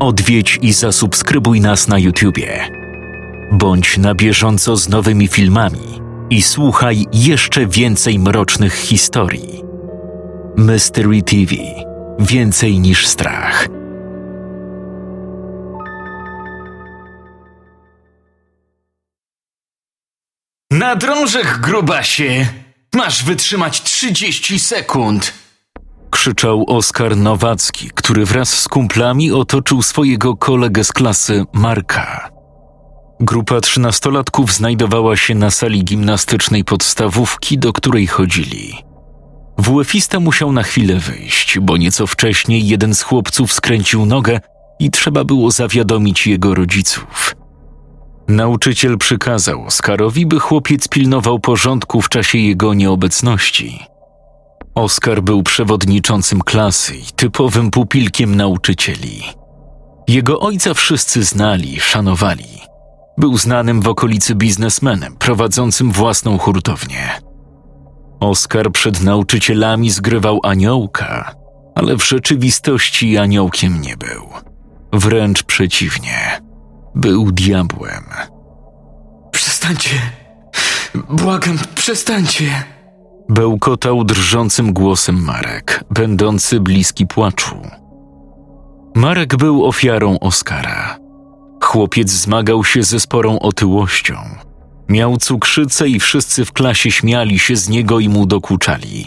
Odwiedź i zasubskrybuj nas na YouTubie. Bądź na bieżąco z nowymi filmami i słuchaj jeszcze więcej mrocznych historii. Mystery TV Więcej niż strach. Na drążek, grubasie! Masz wytrzymać 30 sekund! Krzyczał Oskar Nowacki, który wraz z kumplami otoczył swojego kolegę z klasy Marka. Grupa trzynastolatków znajdowała się na sali gimnastycznej podstawówki, do której chodzili. WF-ista musiał na chwilę wyjść, bo nieco wcześniej jeden z chłopców skręcił nogę i trzeba było zawiadomić jego rodziców. Nauczyciel przykazał Oskarowi, by chłopiec pilnował porządku w czasie jego nieobecności. Oskar był przewodniczącym klasy i typowym pupilkiem nauczycieli. Jego ojca wszyscy znali, szanowali. Był znanym w okolicy biznesmenem prowadzącym własną hurtownię. Oskar przed nauczycielami zgrywał aniołka, ale w rzeczywistości aniołkiem nie był. Wręcz przeciwnie, był diabłem. Przestańcie! Błagam, przestańcie! Bełkotał drżącym głosem Marek, będący bliski płaczu. Marek był ofiarą Oskara. Chłopiec zmagał się ze sporą otyłością. Miał cukrzycę i wszyscy w klasie śmiali się z niego i mu dokuczali.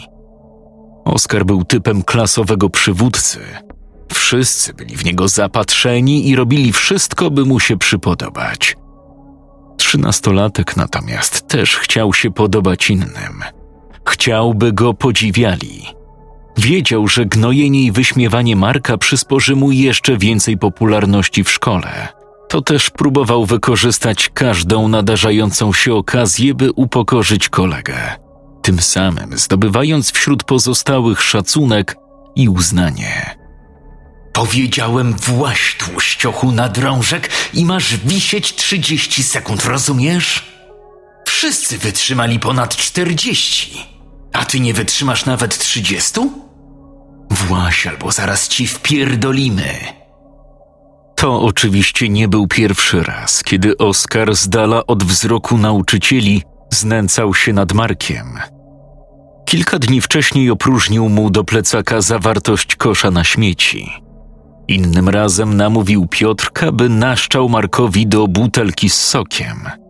Oskar był typem klasowego przywódcy. Wszyscy byli w niego zapatrzeni i robili wszystko, by mu się przypodobać. Trzynastolatek natomiast też chciał się podobać innym. Chciał, by go podziwiali. Wiedział, że gnojenie i wyśmiewanie Marka przysporzy mu jeszcze więcej popularności w szkole. To też próbował wykorzystać każdą nadarzającą się okazję, by upokorzyć kolegę, tym samym zdobywając wśród pozostałych szacunek i uznanie. Powiedziałem właś tłuściochu na drążek i masz wisieć 30 sekund, rozumiesz? Wszyscy wytrzymali ponad 40, a ty nie wytrzymasz nawet 30? Właś albo zaraz ci wpierdolimy. To oczywiście nie był pierwszy raz, kiedy Oskar z dala od wzroku nauczycieli znęcał się nad Markiem. Kilka dni wcześniej opróżnił mu do plecaka zawartość kosza na śmieci. Innym razem namówił Piotrka, by naszczał Markowi do butelki z sokiem.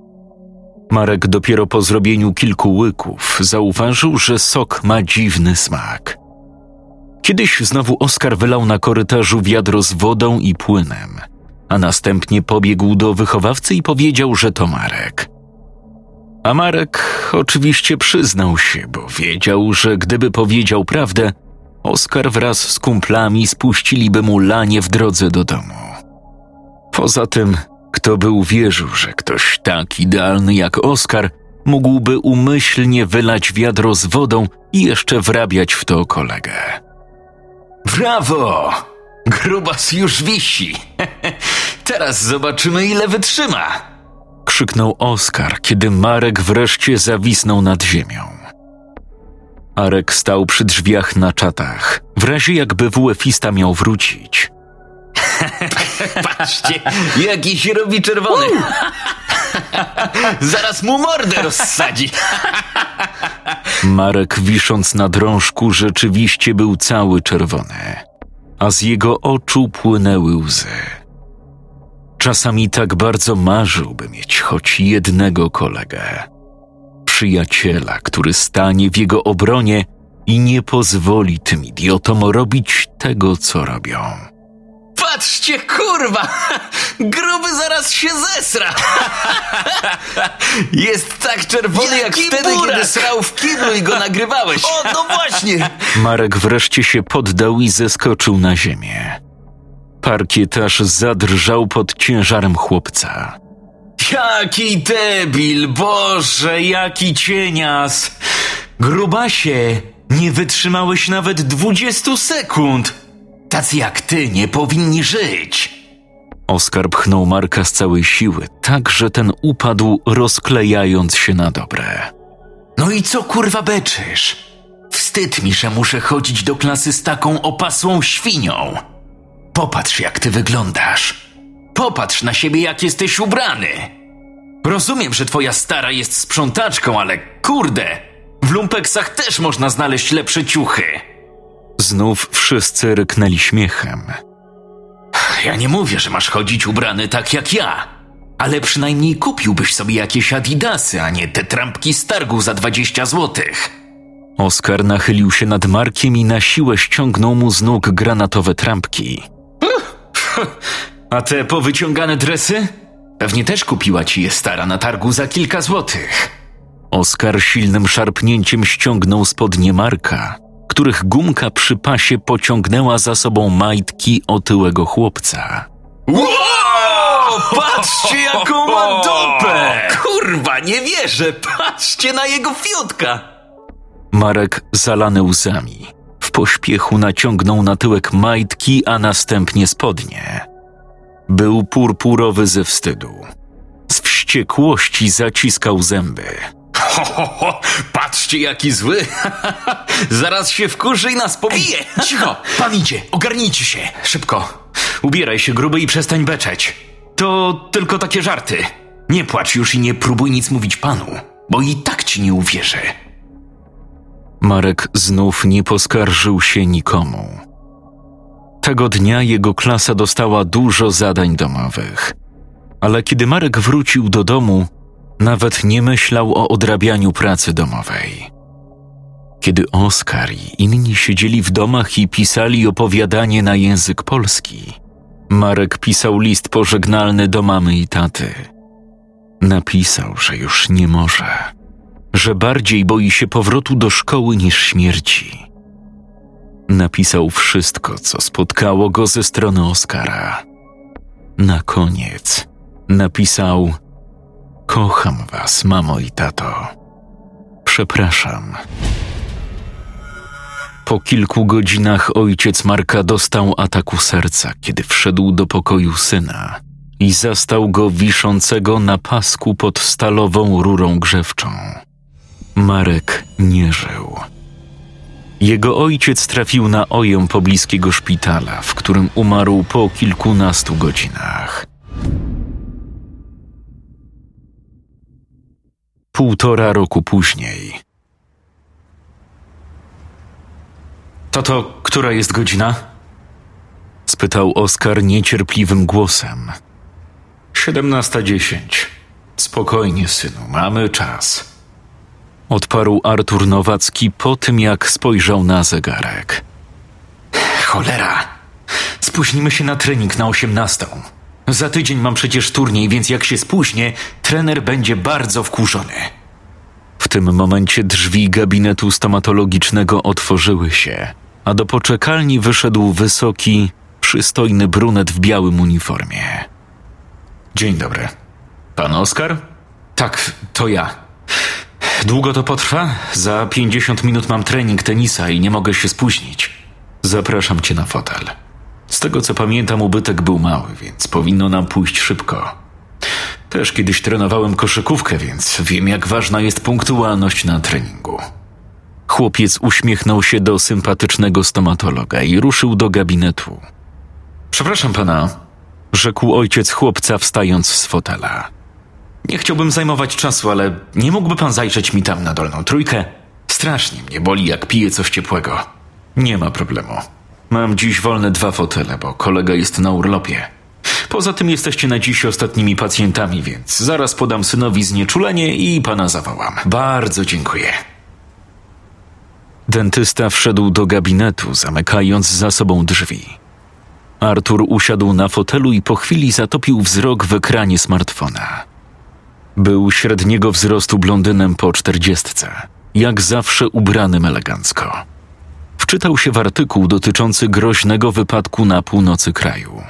Marek dopiero po zrobieniu kilku łyków zauważył, że sok ma dziwny smak. Kiedyś znowu Oskar wylał na korytarzu wiadro z wodą i płynem, a następnie pobiegł do wychowawcy i powiedział, że to Marek. A Marek oczywiście przyznał się, bo wiedział, że gdyby powiedział prawdę, Oskar wraz z kumplami spuściliby mu lanie w drodze do domu. Poza tym, kto by uwierzył, że ktoś tak idealny jak Oskar mógłby umyślnie wylać wiadro z wodą i jeszcze wrabiać w to kolegę. Brawo! Grubas już wisi. Teraz zobaczymy, ile wytrzyma. Krzyknął Oskar, kiedy Marek wreszcie zawisnął nad ziemią. Arek stał przy drzwiach na czatach, w razie jakby WF-ista miał wrócić. Patrzcie, jaki się robi czerwony. Zaraz mu mordę rozsadzi. Marek, wisząc na drążku, rzeczywiście był cały czerwony, a z jego oczu płynęły łzy. Czasami tak bardzo marzył, by mieć choć jednego kolegę. Przyjaciela, który stanie w jego obronie i nie pozwoli tym idiotom robić tego, co robią. Patrzcie, kurwa! Gruby zaraz się zesra! Jest tak czerwony jak wtedy, burak! kiedy srał w kiblu i go nagrywałeś. O, no właśnie! Marek wreszcie się poddał i zeskoczył na ziemię. Parkietarz zadrżał pod ciężarem chłopca. Jaki debil, Boże, jaki cienias! Grubasie, nie wytrzymałeś nawet 20 sekund. Tacy jak ty nie powinni żyć. Oskar pchnął Marka z całej siły, tak że ten upadł, rozklejając się na dobre. No i co kurwa beczysz? Wstyd mi, że muszę chodzić do klasy z taką opasłą świnią. Popatrz, jak ty wyglądasz. Popatrz na siebie, jak jesteś ubrany. Rozumiem, że twoja stara jest sprzątaczką, ale kurde, w lumpeksach też można znaleźć lepsze ciuchy. Znów wszyscy ryknęli śmiechem. Ja nie mówię, że masz chodzić ubrany tak jak ja, ale przynajmniej kupiłbyś sobie jakieś adidasy, a nie te trampki z targu za 20 złotych. Oskar nachylił się nad Markiem i na siłę ściągnął mu z nóg granatowe trampki. A te powyciągane dresy? Pewnie też kupiła ci je stara na targu za kilka złotych. Oskar silnym szarpnięciem ściągnął spodnie Marka, których gumka przy pasie pociągnęła za sobą majtki otyłego chłopca. Wow! Patrzcie, jaką ma dupę! Kurwa, nie wierzę! Patrzcie na jego fiutka! Marek zalany łzami. W pośpiechu naciągnął na tyłek majtki, a następnie spodnie. Był purpurowy ze wstydu. Z wściekłości zaciskał zęby. Ho, ho, ho, patrzcie, jaki zły! Zaraz się wkurzy i nas pobije! Cicho! Pan idzie! Ogarnijcie się! Szybko! Ubieraj się gruby i przestań beczeć. To tylko takie żarty. Nie płacz już i nie próbuj nic mówić panu, bo i tak ci nie uwierzy. Marek znów nie poskarżył się nikomu. Tego dnia jego klasa dostała dużo zadań domowych. Ale kiedy Marek wrócił do domu, nawet nie myślał o odrabianiu pracy domowej. Kiedy Oskar i inni siedzieli w domach i pisali opowiadanie na język polski, Marek pisał list pożegnalny do mamy i taty. Napisał, że już nie może, że bardziej boi się powrotu do szkoły niż śmierci. Napisał wszystko, co spotkało go ze strony Oskara. Na koniec napisał: Kocham was, mamo i tato. Przepraszam. Po kilku godzinach ojciec Marka dostał ataku serca, kiedy wszedł do pokoju syna i zastał go wiszącego na pasku pod stalową rurą grzewczą. Marek nie żył. Jego ojciec trafił na oję pobliskiego szpitala, w którym umarł po kilkunastu godzinach. Półtora roku później. Tato, która jest godzina? spytał Oskar niecierpliwym głosem. Siedemnasta dziesięć. Spokojnie, synu, mamy czas. Odparł Artur Nowacki po tym, jak spojrzał na zegarek. Cholera! Spóźnimy się na trening na osiemnastą. Za tydzień mam przecież turniej, więc jak się spóźnię, trener będzie bardzo wkurzony. W tym momencie drzwi gabinetu stomatologicznego otworzyły się, a do poczekalni wyszedł wysoki, przystojny brunet w białym uniformie. Dzień dobry. Pan Oskar? Tak, to ja. Długo to potrwa? Za 50 minut mam trening tenisa i nie mogę się spóźnić. Zapraszam cię na fotel. Z tego co pamiętam, ubytek był mały, więc powinno nam pójść szybko. Też kiedyś trenowałem koszykówkę, więc wiem, jak ważna jest punktualność na treningu. Chłopiec uśmiechnął się do sympatycznego stomatologa i ruszył do gabinetu. Przepraszam pana, Rzekł ojciec chłopca, wstając z fotela. nie chciałbym zajmować czasu, ale nie mógłby pan zajrzeć mi tam na dolną trójkę? Strasznie mnie boli, jak piję coś ciepłego. Nie ma problemu. Mam dziś wolne dwa fotele, bo kolega jest na urlopie. Poza tym jesteście na dziś ostatnimi pacjentami, więc zaraz podam synowi znieczulenie i pana zawołam. Bardzo dziękuję. Dentysta wszedł do gabinetu, zamykając za sobą drzwi. Artur usiadł na fotelu i po chwili zatopił wzrok w ekranie smartfona. Był średniego wzrostu blondynem po czterdziestce, jak zawsze ubranym elegancko. Wczytał się w artykuł dotyczący groźnego wypadku na północy kraju.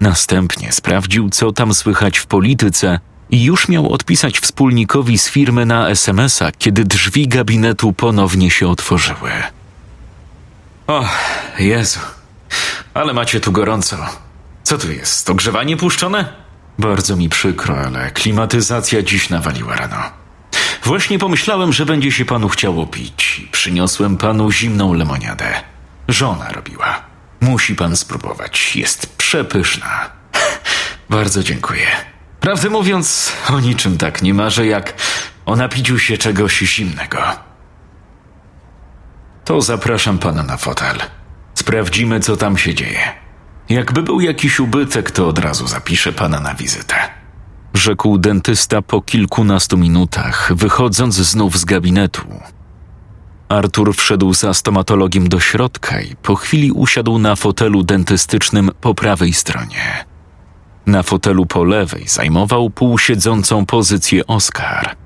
Następnie sprawdził, co tam słychać w polityce i już miał odpisać wspólnikowi z firmy na SMS-a, kiedy drzwi gabinetu ponownie się otworzyły. O, Jezu. Ale macie tu gorąco. Co tu jest? Ogrzewanie puszczone? Bardzo mi przykro, ale klimatyzacja dziś nawaliła rano. Właśnie pomyślałem, że będzie się panu chciało pić przyniosłem panu zimną lemoniadę. Żona robiła. Musi pan spróbować. Jest przepyszna. Bardzo dziękuję. Prawdę mówiąc, o niczym tak nie marzę, jak o napiciu się czegoś zimnego. To zapraszam pana na fotel. Sprawdzimy, co tam się dzieje. Jakby był jakiś ubytek, to od razu zapiszę pana na wizytę. Rzekł dentysta po kilkunastu minutach, wychodząc znów z gabinetu. Artur wszedł za stomatologiem do środka i po chwili usiadł na fotelu dentystycznym po prawej stronie. Na fotelu po lewej zajmował półsiedzącą pozycję Oskar.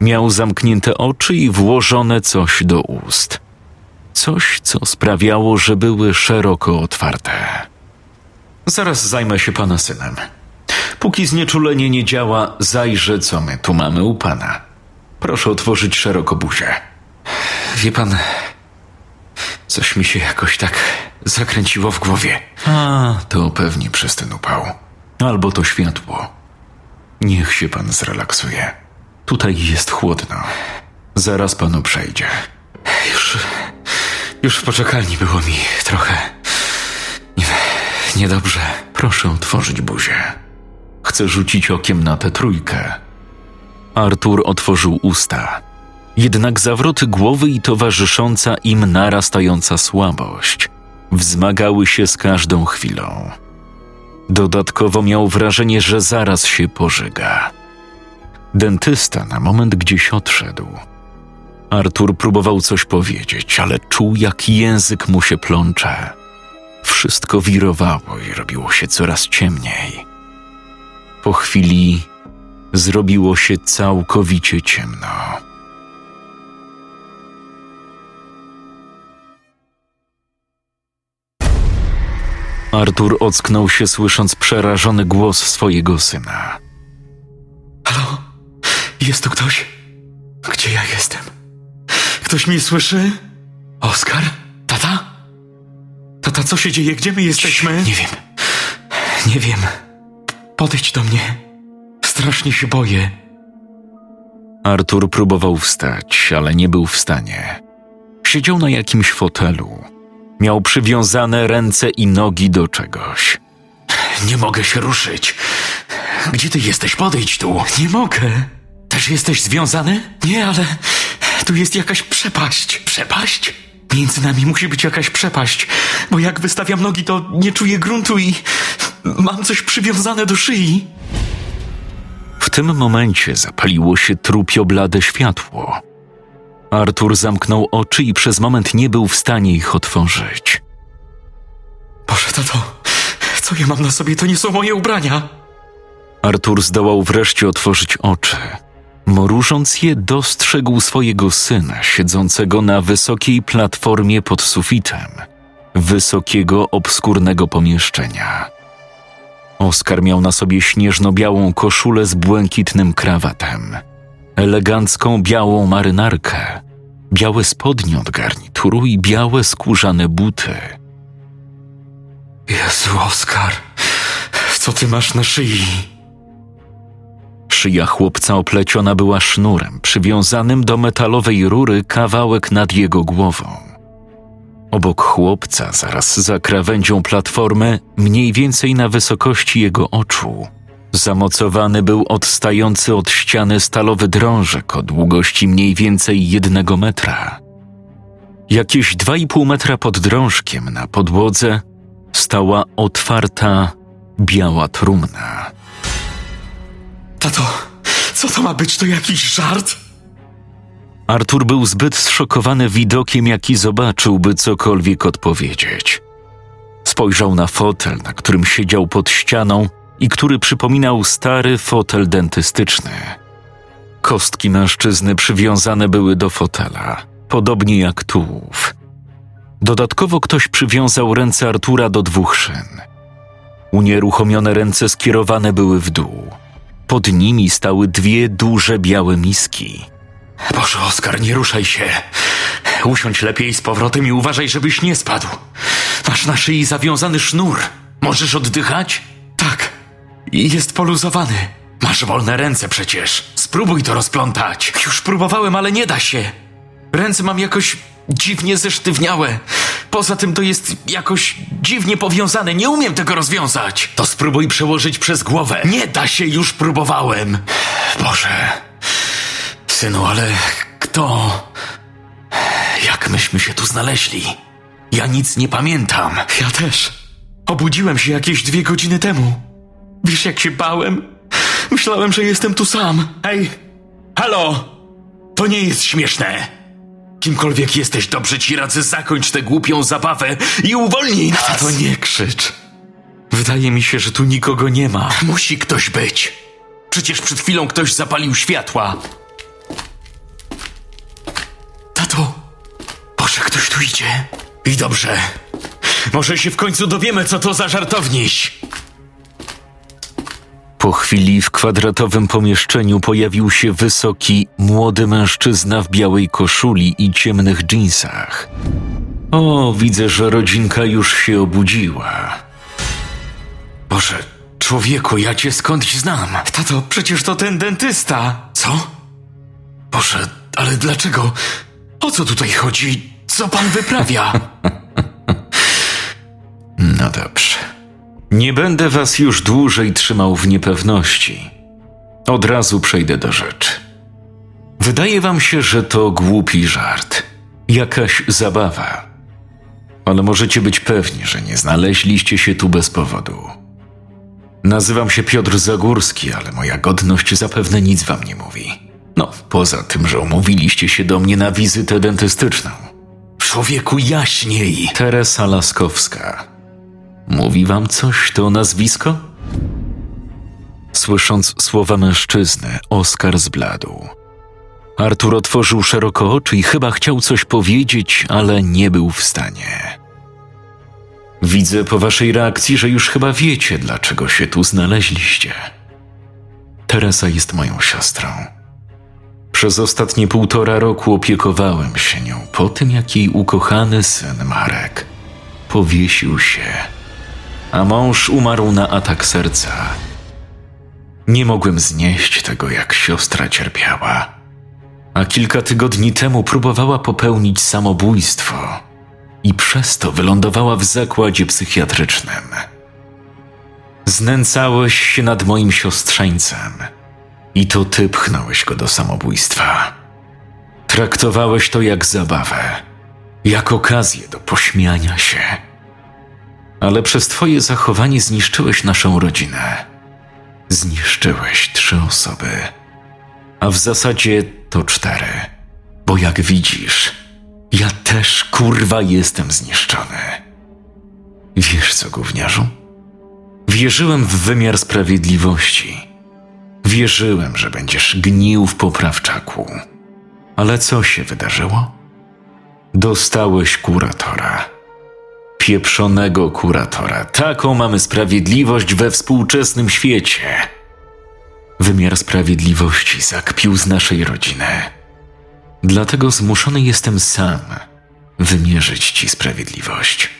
Miał zamknięte oczy i włożone coś do ust. Coś, co sprawiało, że były szeroko otwarte. Zaraz zajmę się pana synem. Póki znieczulenie nie działa, zajrzę, co my tu mamy u pana. Proszę otworzyć szeroko buzię. Wie pan, coś mi się jakoś tak zakręciło w głowie. A, to pewnie przez ten upał. Albo to światło. Niech się pan zrelaksuje. Tutaj jest chłodno. Zaraz panu przejdzie. Już, już w poczekalni było mi trochę nie, niedobrze. Proszę otworzyć buzię. Chcę rzucić okiem na tę trójkę. Artur otworzył usta. Jednak zawroty głowy i towarzysząca im narastająca słabość wzmagały się z każdą chwilą. Dodatkowo miał wrażenie, że zaraz się pożyga. Dentysta na moment gdzieś odszedł. Artur próbował coś powiedzieć, ale czuł, jak język mu się plącze. Wszystko wirowało i robiło się coraz ciemniej. Po chwili zrobiło się całkowicie ciemno. Artur ocknął się, słysząc przerażony głos swojego syna. Halo? Jest tu ktoś? Gdzie ja jestem? Ktoś mnie słyszy? Oskar? Tata? Tata, co się dzieje? Gdzie my jesteśmy? Nie wiem. Nie wiem. Podejdź do mnie. Strasznie się boję. Artur próbował wstać, ale nie był w stanie. Siedział na jakimś fotelu. Miał przywiązane ręce i nogi do czegoś. Nie mogę się ruszyć. Gdzie ty jesteś? Podejdź tu. Nie mogę. Też jesteś związany? Nie, ale tu jest jakaś przepaść. Przepaść? Między nami musi być jakaś przepaść, bo jak wystawiam nogi, to nie czuję gruntu i mam coś przywiązane do szyi. W tym momencie zapaliło się trupio blade światło. Artur zamknął oczy i przez moment nie był w stanie ich otworzyć. Boże, tato, co ja mam na sobie? To nie są moje ubrania. Artur zdołał wreszcie otworzyć oczy. Mrużąc je, dostrzegł swojego syna siedzącego na wysokiej platformie pod sufitem wysokiego, obskurnego pomieszczenia. Oskar miał na sobie śnieżno-białą koszulę z błękitnym krawatem, elegancką białą marynarkę, białe spodnie od garnituru i białe skórzane buty. Jezu, Oskar, co ty masz na szyi? Szyja chłopca opleciona była sznurem przywiązanym do metalowej rury kawałek nad jego głową. Obok chłopca, zaraz za krawędzią platformy, mniej więcej na wysokości jego oczu, zamocowany był odstający od ściany stalowy drążek o długości mniej więcej jednego metra. Jakieś dwa i pół metra pod drążkiem na podłodze stała otwarta, biała trumna. Tato, co to ma być? To jakiś żart? Artur był zbyt zszokowany widokiem, jaki zobaczył, by cokolwiek odpowiedzieć. Spojrzał na fotel, na którym siedział pod ścianą i który przypominał stary fotel dentystyczny. Kostki mężczyzny przywiązane były do fotela, podobnie jak tułów. Dodatkowo ktoś przywiązał ręce Artura do dwóch szyn. Unieruchomione ręce skierowane były w dół. Pod nimi stały dwie duże białe miski. Boże, Oskar, nie ruszaj się. Usiądź lepiej z powrotem i uważaj, żebyś nie spadł. Masz na szyi zawiązany sznur. Możesz oddychać? Tak. Jest poluzowany. Masz wolne ręce przecież. Spróbuj to rozplątać. Już próbowałem, ale nie da się. Ręce mam jakoś dziwnie zesztywniałe. Poza tym to jest jakoś dziwnie powiązane. Nie umiem tego rozwiązać. To spróbuj przełożyć przez głowę. Nie da się, już próbowałem. Boże. Synu, ale kto? Jak myśmy się tu znaleźli? Ja nic nie pamiętam. Ja też. Obudziłem się jakieś dwie godziny temu. Wiesz, jak się bałem? Myślałem, że jestem tu sam. Hej, halo! To nie jest śmieszne. Kimkolwiek jesteś, dobrze ci radzę, zakończ tę głupią zabawę i uwolnij nas! To nie krzycz. Wydaje mi się, że tu nikogo nie ma. Musi ktoś być. Przecież przed chwilą ktoś zapalił światła. Boże, ktoś tu idzie. I dobrze. Może się w końcu dowiemy, co to za żartowniś. Po chwili w kwadratowym pomieszczeniu pojawił się wysoki, młody mężczyzna w białej koszuli i ciemnych dżinsach. O, widzę, że rodzinka już się obudziła. Boże, człowieku, ja cię skądś znam. Tato, przecież to ten dentysta. Co? Boże, ale dlaczego? O co tutaj chodzi? Co pan wyprawia? No dobrze. Nie będę was już dłużej trzymał w niepewności. Od razu przejdę do rzeczy. Wydaje wam się, że to głupi żart, jakaś zabawa. Ale możecie być pewni, że nie znaleźliście się tu bez powodu. Nazywam się Piotr Zagórski, ale moja godność zapewne nic wam nie mówi. No, poza tym, że umówiliście się do mnie na wizytę dentystyczną. Człowieku, jaśniej. Teresa Laskowska. Mówi wam coś to nazwisko? Słysząc słowa mężczyzny, Oskar zbladł. Artur otworzył szeroko oczy i chyba chciał coś powiedzieć, ale nie był w stanie. Widzę po waszej reakcji, że już chyba wiecie, dlaczego się tu znaleźliście. Teresa jest moją siostrą. Przez ostatnie półtora roku opiekowałem się nią po tym, jak jej ukochany syn Marek powiesił się, a mąż umarł na atak serca. Nie mogłem znieść tego, jak siostra cierpiała, a kilka tygodni temu próbowała popełnić samobójstwo i przez to wylądowała w zakładzie psychiatrycznym. Znęcałeś się nad moim siostrzeńcem i to ty pchnąłeś go do samobójstwa. Traktowałeś to jak zabawę, jak okazję do pośmiania się. Ale przez twoje zachowanie zniszczyłeś naszą rodzinę. Zniszczyłeś trzy osoby, a w zasadzie to cztery, bo jak widzisz, ja też kurwa jestem zniszczony. Wiesz co, gówniarzu? Wierzyłem w wymiar sprawiedliwości. Wierzyłem, że będziesz gnił w poprawczaku. Ale co się wydarzyło? Dostałeś kuratora. Pieprzonego kuratora. Taką mamy sprawiedliwość we współczesnym świecie. Wymiar sprawiedliwości zakpił z naszej rodziny. Dlatego zmuszony jestem sam wymierzyć ci sprawiedliwość.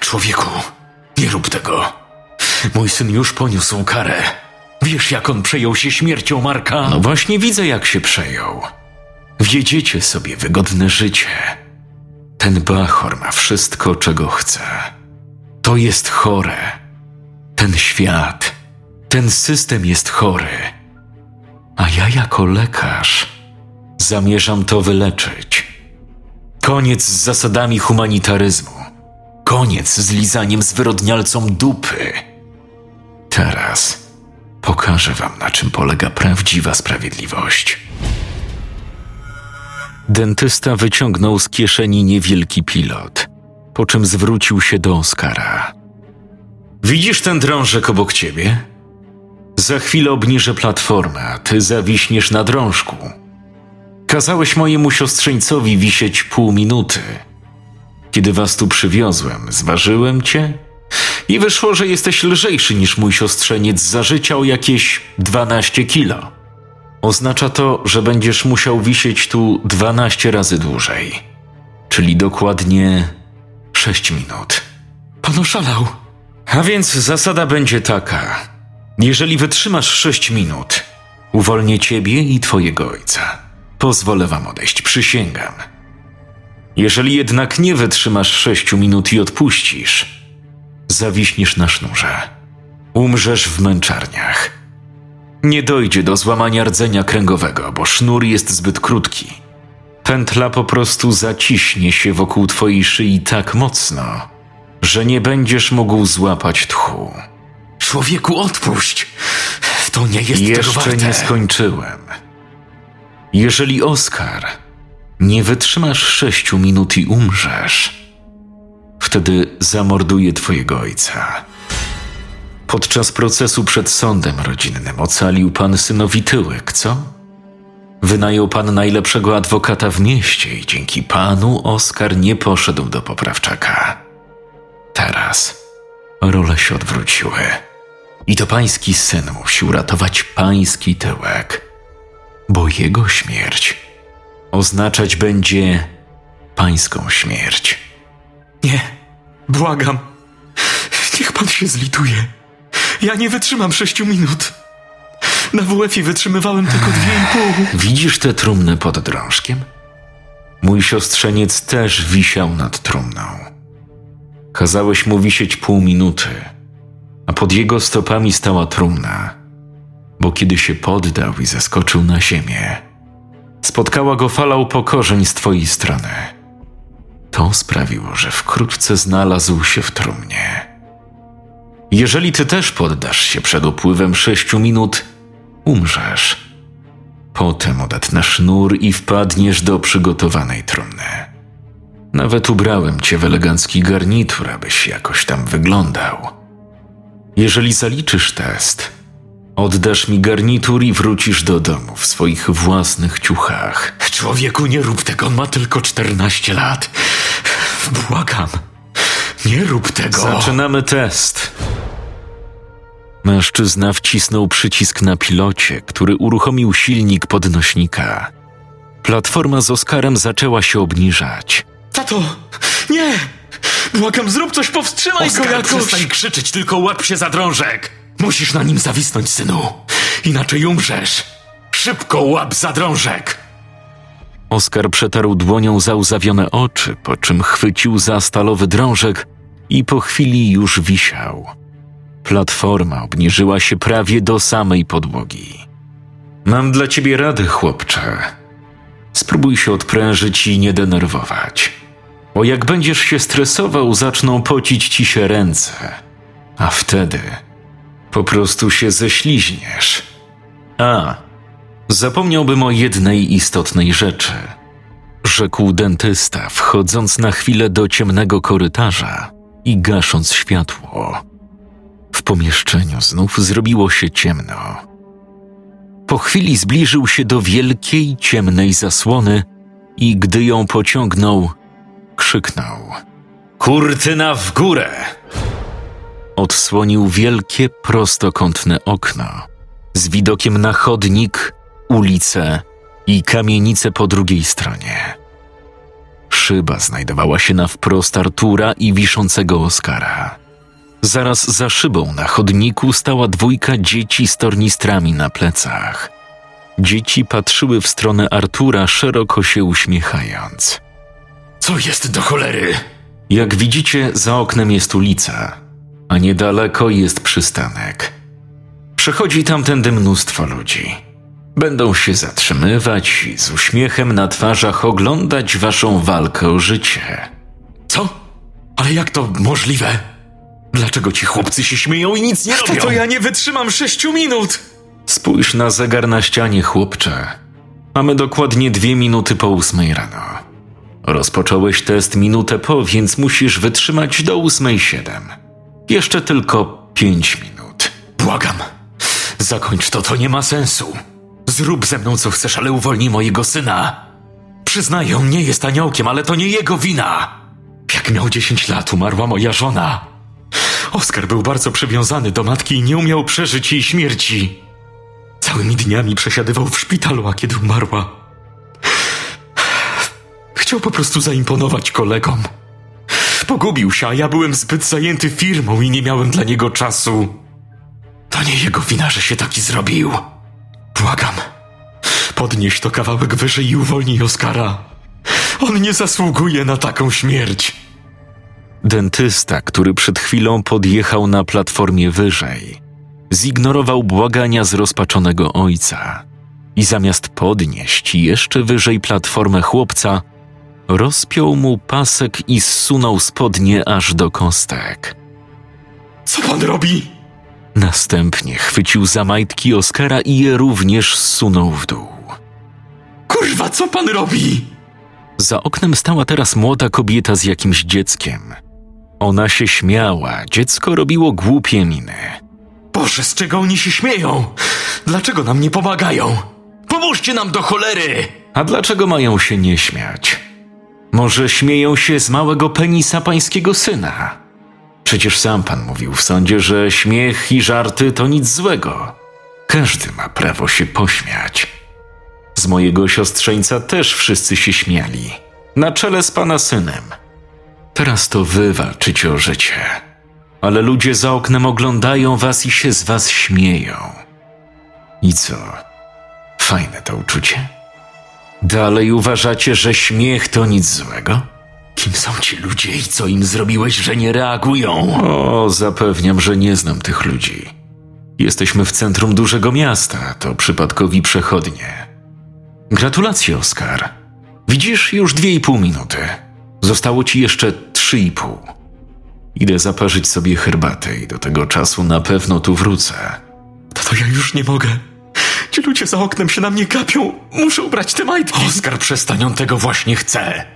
Człowieku, nie rób tego. Mój syn już poniósł karę. Wiesz, jak on przejął się śmiercią Marka? No właśnie widzę, jak się przejął. Wiedziecie sobie wygodne życie. Ten Bachor ma wszystko, czego chce. To jest chore. Ten świat, ten system jest chory. A ja jako lekarz zamierzam to wyleczyć. Koniec z zasadami humanitaryzmu. Koniec z lizaniem zwyrodnialcom dupy. Teraz pokażę wam, na czym polega prawdziwa sprawiedliwość. Dentysta wyciągnął z kieszeni niewielki pilot, po czym zwrócił się do Oskara. Widzisz ten drążek obok ciebie? Za chwilę obniżę platformę, a ty zawiśniesz na drążku. Kazałeś mojemu siostrzeńcowi wisieć pół minuty. Kiedy was tu przywiozłem, zważyłem cię i wyszło, że jesteś lżejszy niż mój siostrzeniec za życia o jakieś 12 kilo. Oznacza to, że będziesz musiał wisieć tu 12 razy dłużej, czyli dokładnie 6 minut. Pan oszalał. A więc zasada będzie taka: jeżeli wytrzymasz 6 minut, uwolnię ciebie i twojego ojca. Pozwolę wam odejść, przysięgam. Jeżeli jednak nie wytrzymasz sześciu minut i odpuścisz, zawiśniesz na sznurze. Umrzesz w męczarniach. Nie dojdzie do złamania rdzenia kręgowego, bo sznur jest zbyt krótki. Pętla po prostu zaciśnie się wokół twojej szyi tak mocno, że nie będziesz mógł złapać tchu. Człowieku, odpuść! To nie jest Jeszcze nie skończyłem. Jeżeli Oskar nie wytrzymasz sześciu minut i umrzesz, wtedy zamorduje twojego ojca. Podczas procesu przed sądem rodzinnym ocalił pan synowi tyłek, co? Wynajął pan najlepszego adwokata w mieście i dzięki panu Oskar nie poszedł do poprawczaka. Teraz role się odwróciły. I to pański syn musi uratować pański tyłek, bo jego śmierć oznaczać będzie pańską śmierć. Nie, błagam. Niech pan się zlituje. Ja nie wytrzymam sześciu minut. Na WF-ie wytrzymywałem tylko dwie i pół. Widzisz tę trumnę pod drążkiem? Mój siostrzeniec też wisiał nad trumną. Kazałeś mu wisieć pół minuty, a pod jego stopami stała trumna, bo kiedy się poddał i zeskoczył na ziemię, spotkała go fala upokorzeń z twojej strony. To sprawiło, że wkrótce znalazł się w trumnie. Jeżeli ty też poddasz się przed upływem sześciu minut, umrzesz. Potem odetnę sznur i wpadniesz do przygotowanej trumny. Nawet ubrałem cię w elegancki garnitur, abyś jakoś tam wyglądał. Jeżeli zaliczysz test, oddasz mi garnitur i wrócisz do domu w swoich własnych ciuchach. Człowieku, nie rób tego, on ma tylko 14 lat. Błagam. Nie rób tego. Zaczynamy test. Mężczyzna wcisnął przycisk na pilocie, który uruchomił silnik podnośnika. Platforma z Oskarem zaczęła się obniżać. Tato, nie! Błagam, zrób coś, powstrzymaj go Oskar, jakoś. przestań krzyczeć, tylko łap się za drążek. Musisz na nim zawisnąć, synu. Inaczej umrzesz. Szybko łap za drążek. Oskar przetarł dłonią załzawione oczy, po czym chwycił za stalowy drążek i po chwili już wisiał. Platforma obniżyła się prawie do samej podłogi. Mam dla ciebie radę, chłopcze. Spróbuj się odprężyć i nie denerwować. Bo jak będziesz się stresował, zaczną pocić ci się ręce. A wtedy po prostu się ześliźniesz. A, zapomniałbym o jednej istotnej rzeczy. Rzekł dentysta, wchodząc na chwilę do ciemnego korytarza i gasząc światło. W pomieszczeniu znów zrobiło się ciemno. Po chwili zbliżył się do wielkiej, ciemnej zasłony i gdy ją pociągnął, krzyknął: Kurtyna w górę! Odsłonił wielkie, prostokątne okno z widokiem na chodnik, ulicę i kamienicę po drugiej stronie. Szyba znajdowała się na wprost Artura i wiszącego Oskara. Zaraz za szybą na chodniku stała dwójka dzieci z tornistrami na plecach. Dzieci patrzyły w stronę Artura, szeroko się uśmiechając. Co jest do cholery? Jak widzicie, za oknem jest ulica, a niedaleko jest przystanek. Przechodzi tamtędy mnóstwo ludzi. Będą się zatrzymywać i z uśmiechem na twarzach oglądać waszą walkę o życie. Co? Ale jak to możliwe? Dlaczego ci chłopcy się śmieją i nic nie robią? Tato, ja nie wytrzymam sześciu minut! Spójrz na zegar na ścianie, chłopcze. Mamy dokładnie dwie minuty po ósmej rano. Rozpocząłeś test minutę po, więc musisz wytrzymać do ósmej siedem. Jeszcze tylko pięć minut. Błagam. Zakończ to, to nie ma sensu. Zrób ze mną co chcesz, ale uwolnij mojego syna. Przyznaję, nie jest aniołkiem, ale to nie jego wina. Jak miał 10 lat, umarła moja żona. Oskar był bardzo przywiązany do matki i nie umiał przeżyć jej śmierci. Całymi dniami przesiadywał w szpitalu, a kiedy umarła, chciał po prostu zaimponować kolegom. Pogubił się, a ja byłem zbyt zajęty firmą i nie miałem dla niego czasu. To nie jego wina, że się taki zrobił. Błagam. Podnieś to kawałek wyżej i uwolnij Oskara. On nie zasługuje na taką śmierć. Dentysta, który przed chwilą podjechał na platformie wyżej, zignorował błagania zrozpaczonego ojca i zamiast podnieść jeszcze wyżej platformę chłopca, rozpiął mu pasek i zsunął spodnie aż do kostek. Co pan robi? Następnie chwycił za majtki Oskara i je również zsunął w dół. Kurwa, co pan robi? Za oknem stała teraz młoda kobieta z jakimś dzieckiem. Ona się śmiała, dziecko robiło głupie miny. Boże, z czego oni się śmieją? Dlaczego nam nie pomagają? Pomóżcie nam do cholery! A dlaczego mają się nie śmiać? Może śmieją się z małego penisa pańskiego syna? Przecież sam pan mówił w sądzie, że śmiech i żarty to nic złego. Każdy ma prawo się pośmiać. Z mojego siostrzeńca też wszyscy się śmiali. Na czele z pana synem. Teraz to wy walczycie o życie. Ale ludzie za oknem oglądają was i się z was śmieją. I co? Fajne to uczucie? Dalej uważacie, że śmiech to nic złego? Kim są ci ludzie i co im zrobiłeś, że nie reagują? O, zapewniam, że nie znam tych ludzi. Jesteśmy w centrum dużego miasta, to przypadkowi przechodnie. Gratulacje, Oskar. Widzisz, już dwie i pół minuty. Zostało ci jeszcze trzy i pół. Idę zaparzyć sobie herbatę i do tego czasu na pewno tu wrócę. Tato, ja już nie mogę. Ci ludzie za oknem się na mnie gapią. Muszę ubrać te majtki. Oskar, przestań, on tego właśnie chce.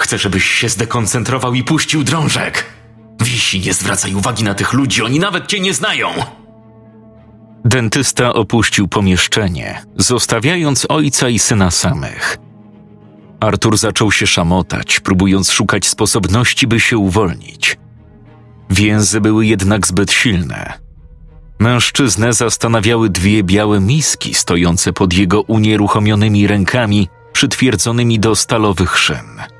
Chcę, żebyś się zdekoncentrował i puścił drążek. Wisi, nie zwracaj uwagi na tych ludzi, oni nawet cię nie znają. Dentysta opuścił pomieszczenie, zostawiając ojca i syna samych. Artur zaczął się szamotać, próbując szukać sposobności, by się uwolnić. Więzy były jednak zbyt silne. Mężczyznę zastanawiały dwie białe miski stojące pod jego unieruchomionymi rękami, przytwierdzonymi do stalowych szyn.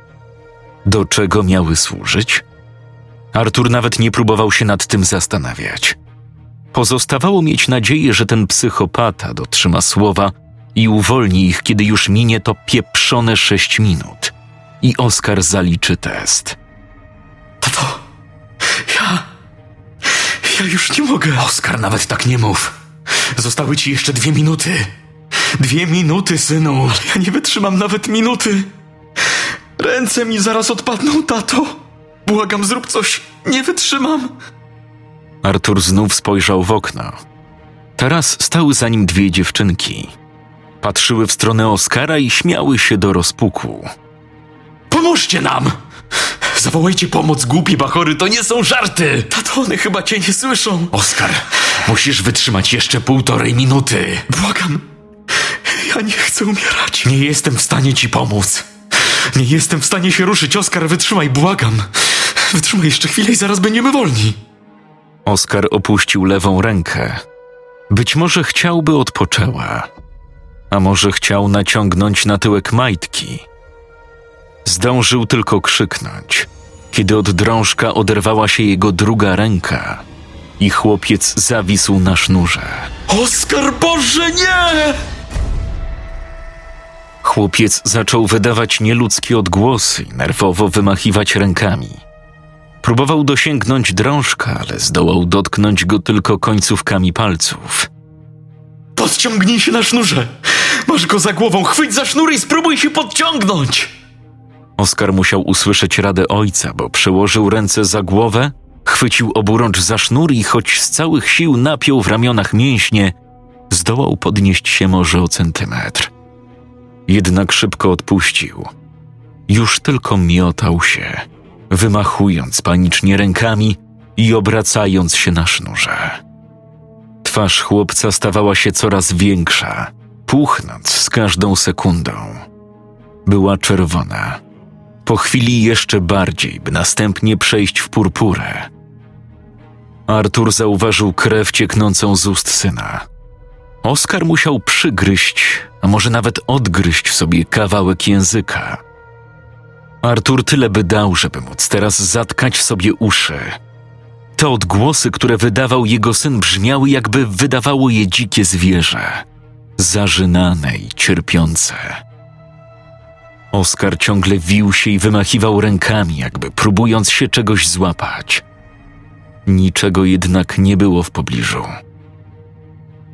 Do czego miały służyć? Artur nawet nie próbował się nad tym zastanawiać. Pozostawało mieć nadzieję, że ten psychopata dotrzyma słowa i uwolni ich, kiedy już minie to pieprzone sześć minut i Oskar zaliczy test. Tato, ja. Ja już nie mogę. Oskar, nawet tak nie mów. Zostały ci jeszcze dwie minuty. Dwie minuty, synu. Ale ja nie wytrzymam nawet minuty. Ręce mi zaraz odpadną, tato. Błagam, zrób coś. Nie wytrzymam. Artur znów spojrzał w okno. Teraz stały za nim dwie dziewczynki. Patrzyły w stronę Oskara i śmiały się do rozpuku. Pomóżcie nam! Zawołajcie pomoc, głupi bachory, to nie są żarty! Tato, one chyba cię nie słyszą. Oskar, musisz wytrzymać jeszcze półtorej minuty. Błagam, ja nie chcę umierać. Nie jestem w stanie ci pomóc. Nie jestem w stanie się ruszyć, Oskar, wytrzymaj, błagam. Wytrzymaj jeszcze chwilę i zaraz będziemy wolni. Oskar opuścił lewą rękę. Być może chciałby odpoczęła, a może chciał naciągnąć na tyłek majtki. Zdążył tylko krzyknąć, kiedy od drążka oderwała się jego druga ręka i chłopiec zawisł na sznurze. Oskar, Boże, nie! Chłopiec zaczął wydawać nieludzkie odgłosy i nerwowo wymachiwać rękami. Próbował dosięgnąć drążka, ale zdołał dotknąć go tylko końcówkami palców. Podciągnij się na sznurze! Masz go za głową, chwyć za sznur i spróbuj się podciągnąć! Oskar musiał usłyszeć radę ojca, bo przełożył ręce za głowę, chwycił oburącz za sznur i choć z całych sił napiął w ramionach mięśnie, zdołał podnieść się może o centymetr. Jednak szybko odpuścił. Już tylko miotał się, wymachując panicznie rękami i obracając się na sznurze. Twarz chłopca stawała się coraz większa, puchnąc z każdą sekundą. Była czerwona. Po chwili jeszcze bardziej, by następnie przejść w purpurę. Artur zauważył krew cieknącą z ust syna. Oskar musiał przygryźć, a może nawet odgryźć sobie kawałek języka. Artur tyle by dał, żeby móc teraz zatkać sobie uszy. Te odgłosy, które wydawał jego syn, brzmiały, jakby wydawało je dzikie zwierzę, zażynane i cierpiące. Oskar ciągle wił się i wymachiwał rękami, jakby próbując się czegoś złapać. Niczego jednak nie było w pobliżu.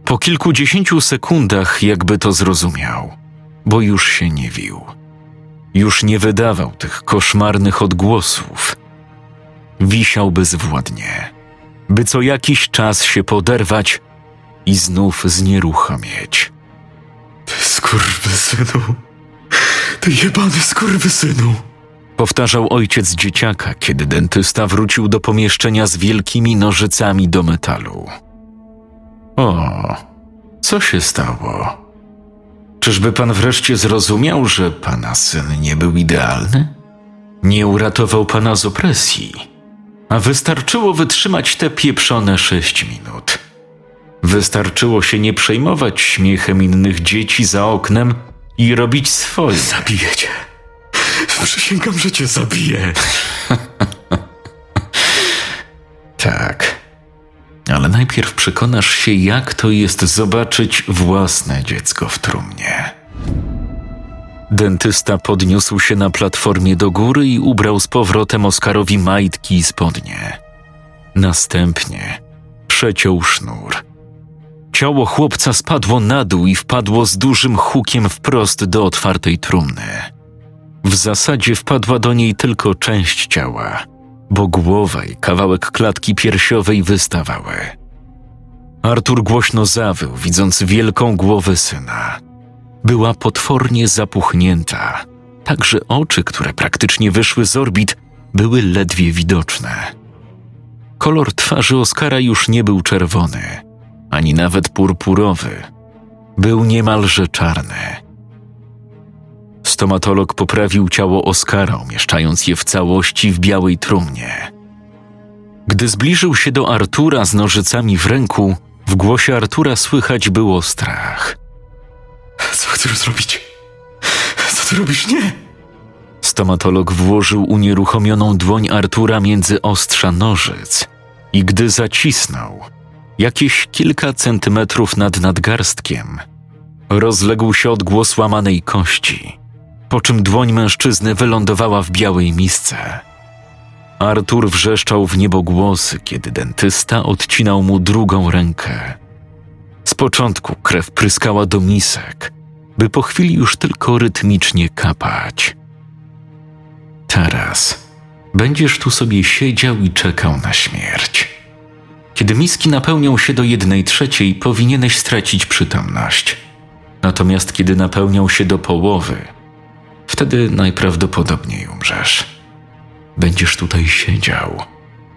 Po kilkudziesięciu sekundach jakby to zrozumiał, bo już się nie wił. Już nie wydawał tych koszmarnych odgłosów. Wisiał bezwładnie, by co jakiś czas się poderwać i znów znieruchomieć. Ty skurwysynu. Ty jebany skurwysynu. Powtarzał ojciec dzieciaka, kiedy dentysta wrócił do pomieszczenia z wielkimi nożycami do metalu. O, co się stało? Czyżby pan wreszcie zrozumiał, że pana syn nie był idealny? Nie uratował pana z opresji, a wystarczyło wytrzymać te pieprzone sześć minut. Wystarczyło się nie przejmować śmiechem innych dzieci za oknem i robić swoje. Zabiję cię. Przysięgam, że cię zabiję. Tak. Ale najpierw przekonasz się, jak to jest zobaczyć własne dziecko w trumnie. Dentysta podniósł się na platformie do góry i ubrał z powrotem Oskarowi majtki i spodnie. Następnie przeciął sznur. Ciało chłopca spadło na dół i wpadło z dużym hukiem wprost do otwartej trumny. W zasadzie wpadła do niej tylko część ciała, bo głowa i kawałek klatki piersiowej wystawały. Artur głośno zawył, widząc wielką głowę syna. Była potwornie zapuchnięta, także oczy, które praktycznie wyszły z orbit, były ledwie widoczne. Kolor twarzy Oskara już nie był czerwony, ani nawet purpurowy. Był niemalże czarny. Stomatolog poprawił ciało Oskara, umieszczając je w całości w białej trumnie. Gdy zbliżył się do Artura z nożycami w ręku, w głosie Artura słychać było strach. Co chcesz zrobić? Co ty robisz? Nie! Stomatolog włożył unieruchomioną dłoń Artura między ostrza nożyc i gdy zacisnął, jakieś kilka centymetrów nad nadgarstkiem, rozległ się odgłos łamanej kości, po czym dłoń mężczyzny wylądowała w białej misce. Artur wrzeszczał w niebogłosy, kiedy dentysta odcinał mu drugą rękę. Z początku krew pryskała do misek, by po chwili już tylko rytmicznie kapać. Teraz będziesz tu sobie siedział i czekał na śmierć. Kiedy miski napełnią się do jednej trzeciej, powinieneś stracić przytomność. Natomiast kiedy napełnią się do połowy, wtedy najprawdopodobniej umrzesz. Będziesz tutaj siedział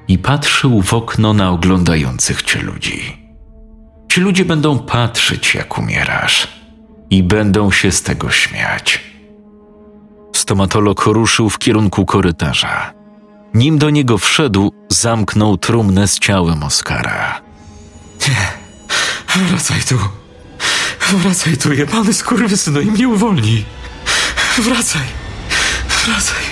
i patrzył w okno na oglądających cię ludzi. Ci ludzie będą patrzeć, jak umierasz, i będą się z tego śmiać. Stomatolog ruszył w kierunku korytarza. Nim do niego wszedł, zamknął trumnę z ciałem Oskara. Wracaj tu. Wracaj tu, jebany skurwysynu i mnie uwolnij. Wracaj. Wracaj.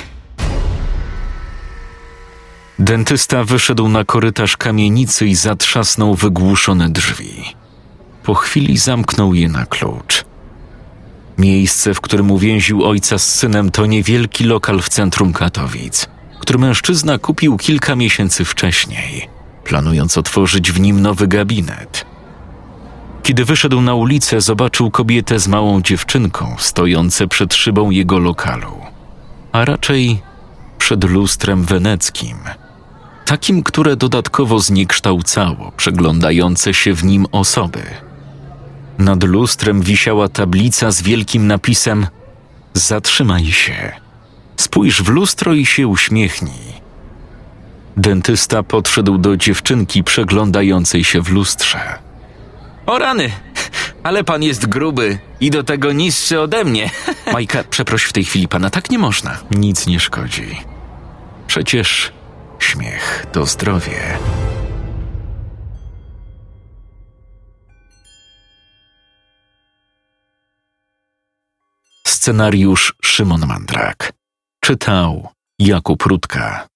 Dentysta wyszedł na korytarz kamienicy i zatrzasnął wygłuszone drzwi. Po chwili zamknął je na klucz. Miejsce, w którym uwięził ojca z synem, to niewielki lokal w centrum Katowic, który mężczyzna kupił kilka miesięcy wcześniej, planując otworzyć w nim nowy gabinet. Kiedy wyszedł na ulicę, zobaczył kobietę z małą dziewczynką stojące przed szybą jego lokalu, a raczej przed lustrem weneckim, takim, które dodatkowo zniekształcało przeglądające się w nim osoby. Nad lustrem wisiała tablica z wielkim napisem: Zatrzymaj się. Spójrz w lustro i się uśmiechnij. Dentysta podszedł do dziewczynki przeglądającej się w lustrze. O rany! Ale pan jest gruby i do tego niższy ode mnie. Majka, przeproś w tej chwili pana, tak nie można. Nic nie szkodzi. Przecież śmiech to zdrowie. Scenariusz Szymon Mandrak. Czytał Jakub Rutka.